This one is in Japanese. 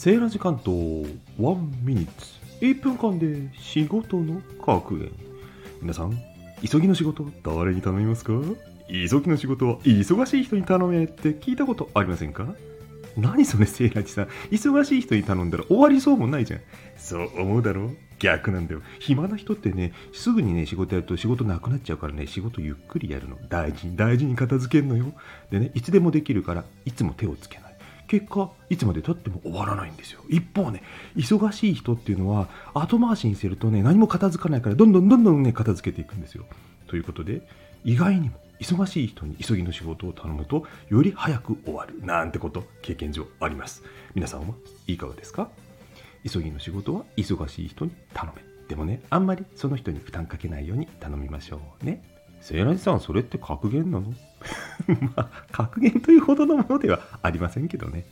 セーラー時間とワンミニッツ。1分間で仕事の格言。皆さん急ぎの仕事誰に頼みますか？急ぎの仕事は忙しい人に頼めって聞いたことありませんか？何それセーラージさん。忙しい人に頼んだら終わりそうもないじゃん。そう思うだろ？逆なんだよ。暇な人ってねすぐにね仕事やると仕事なくなっちゃうからね仕事ゆっくりやるの。大事に大事に片付けるのよ。でねいつでもできるからいつも手をつけない。結果いつまでたっても終わらないんですよ。一方ね忙しい人っていうのは後回しにするとね何も片付かないからどんどんどんどんね片付けていくんですよ。ということで意外にも忙しい人に急ぎの仕事を頼むとより早く終わるなんてこと経験上あります。皆さんはいかがですか？急ぎの仕事は忙しい人に頼め。でもねあんまりその人に負担かけないように頼みましょうね。セイラジさんそれって格言なの？まあ格言というほどのものではありませんけどね。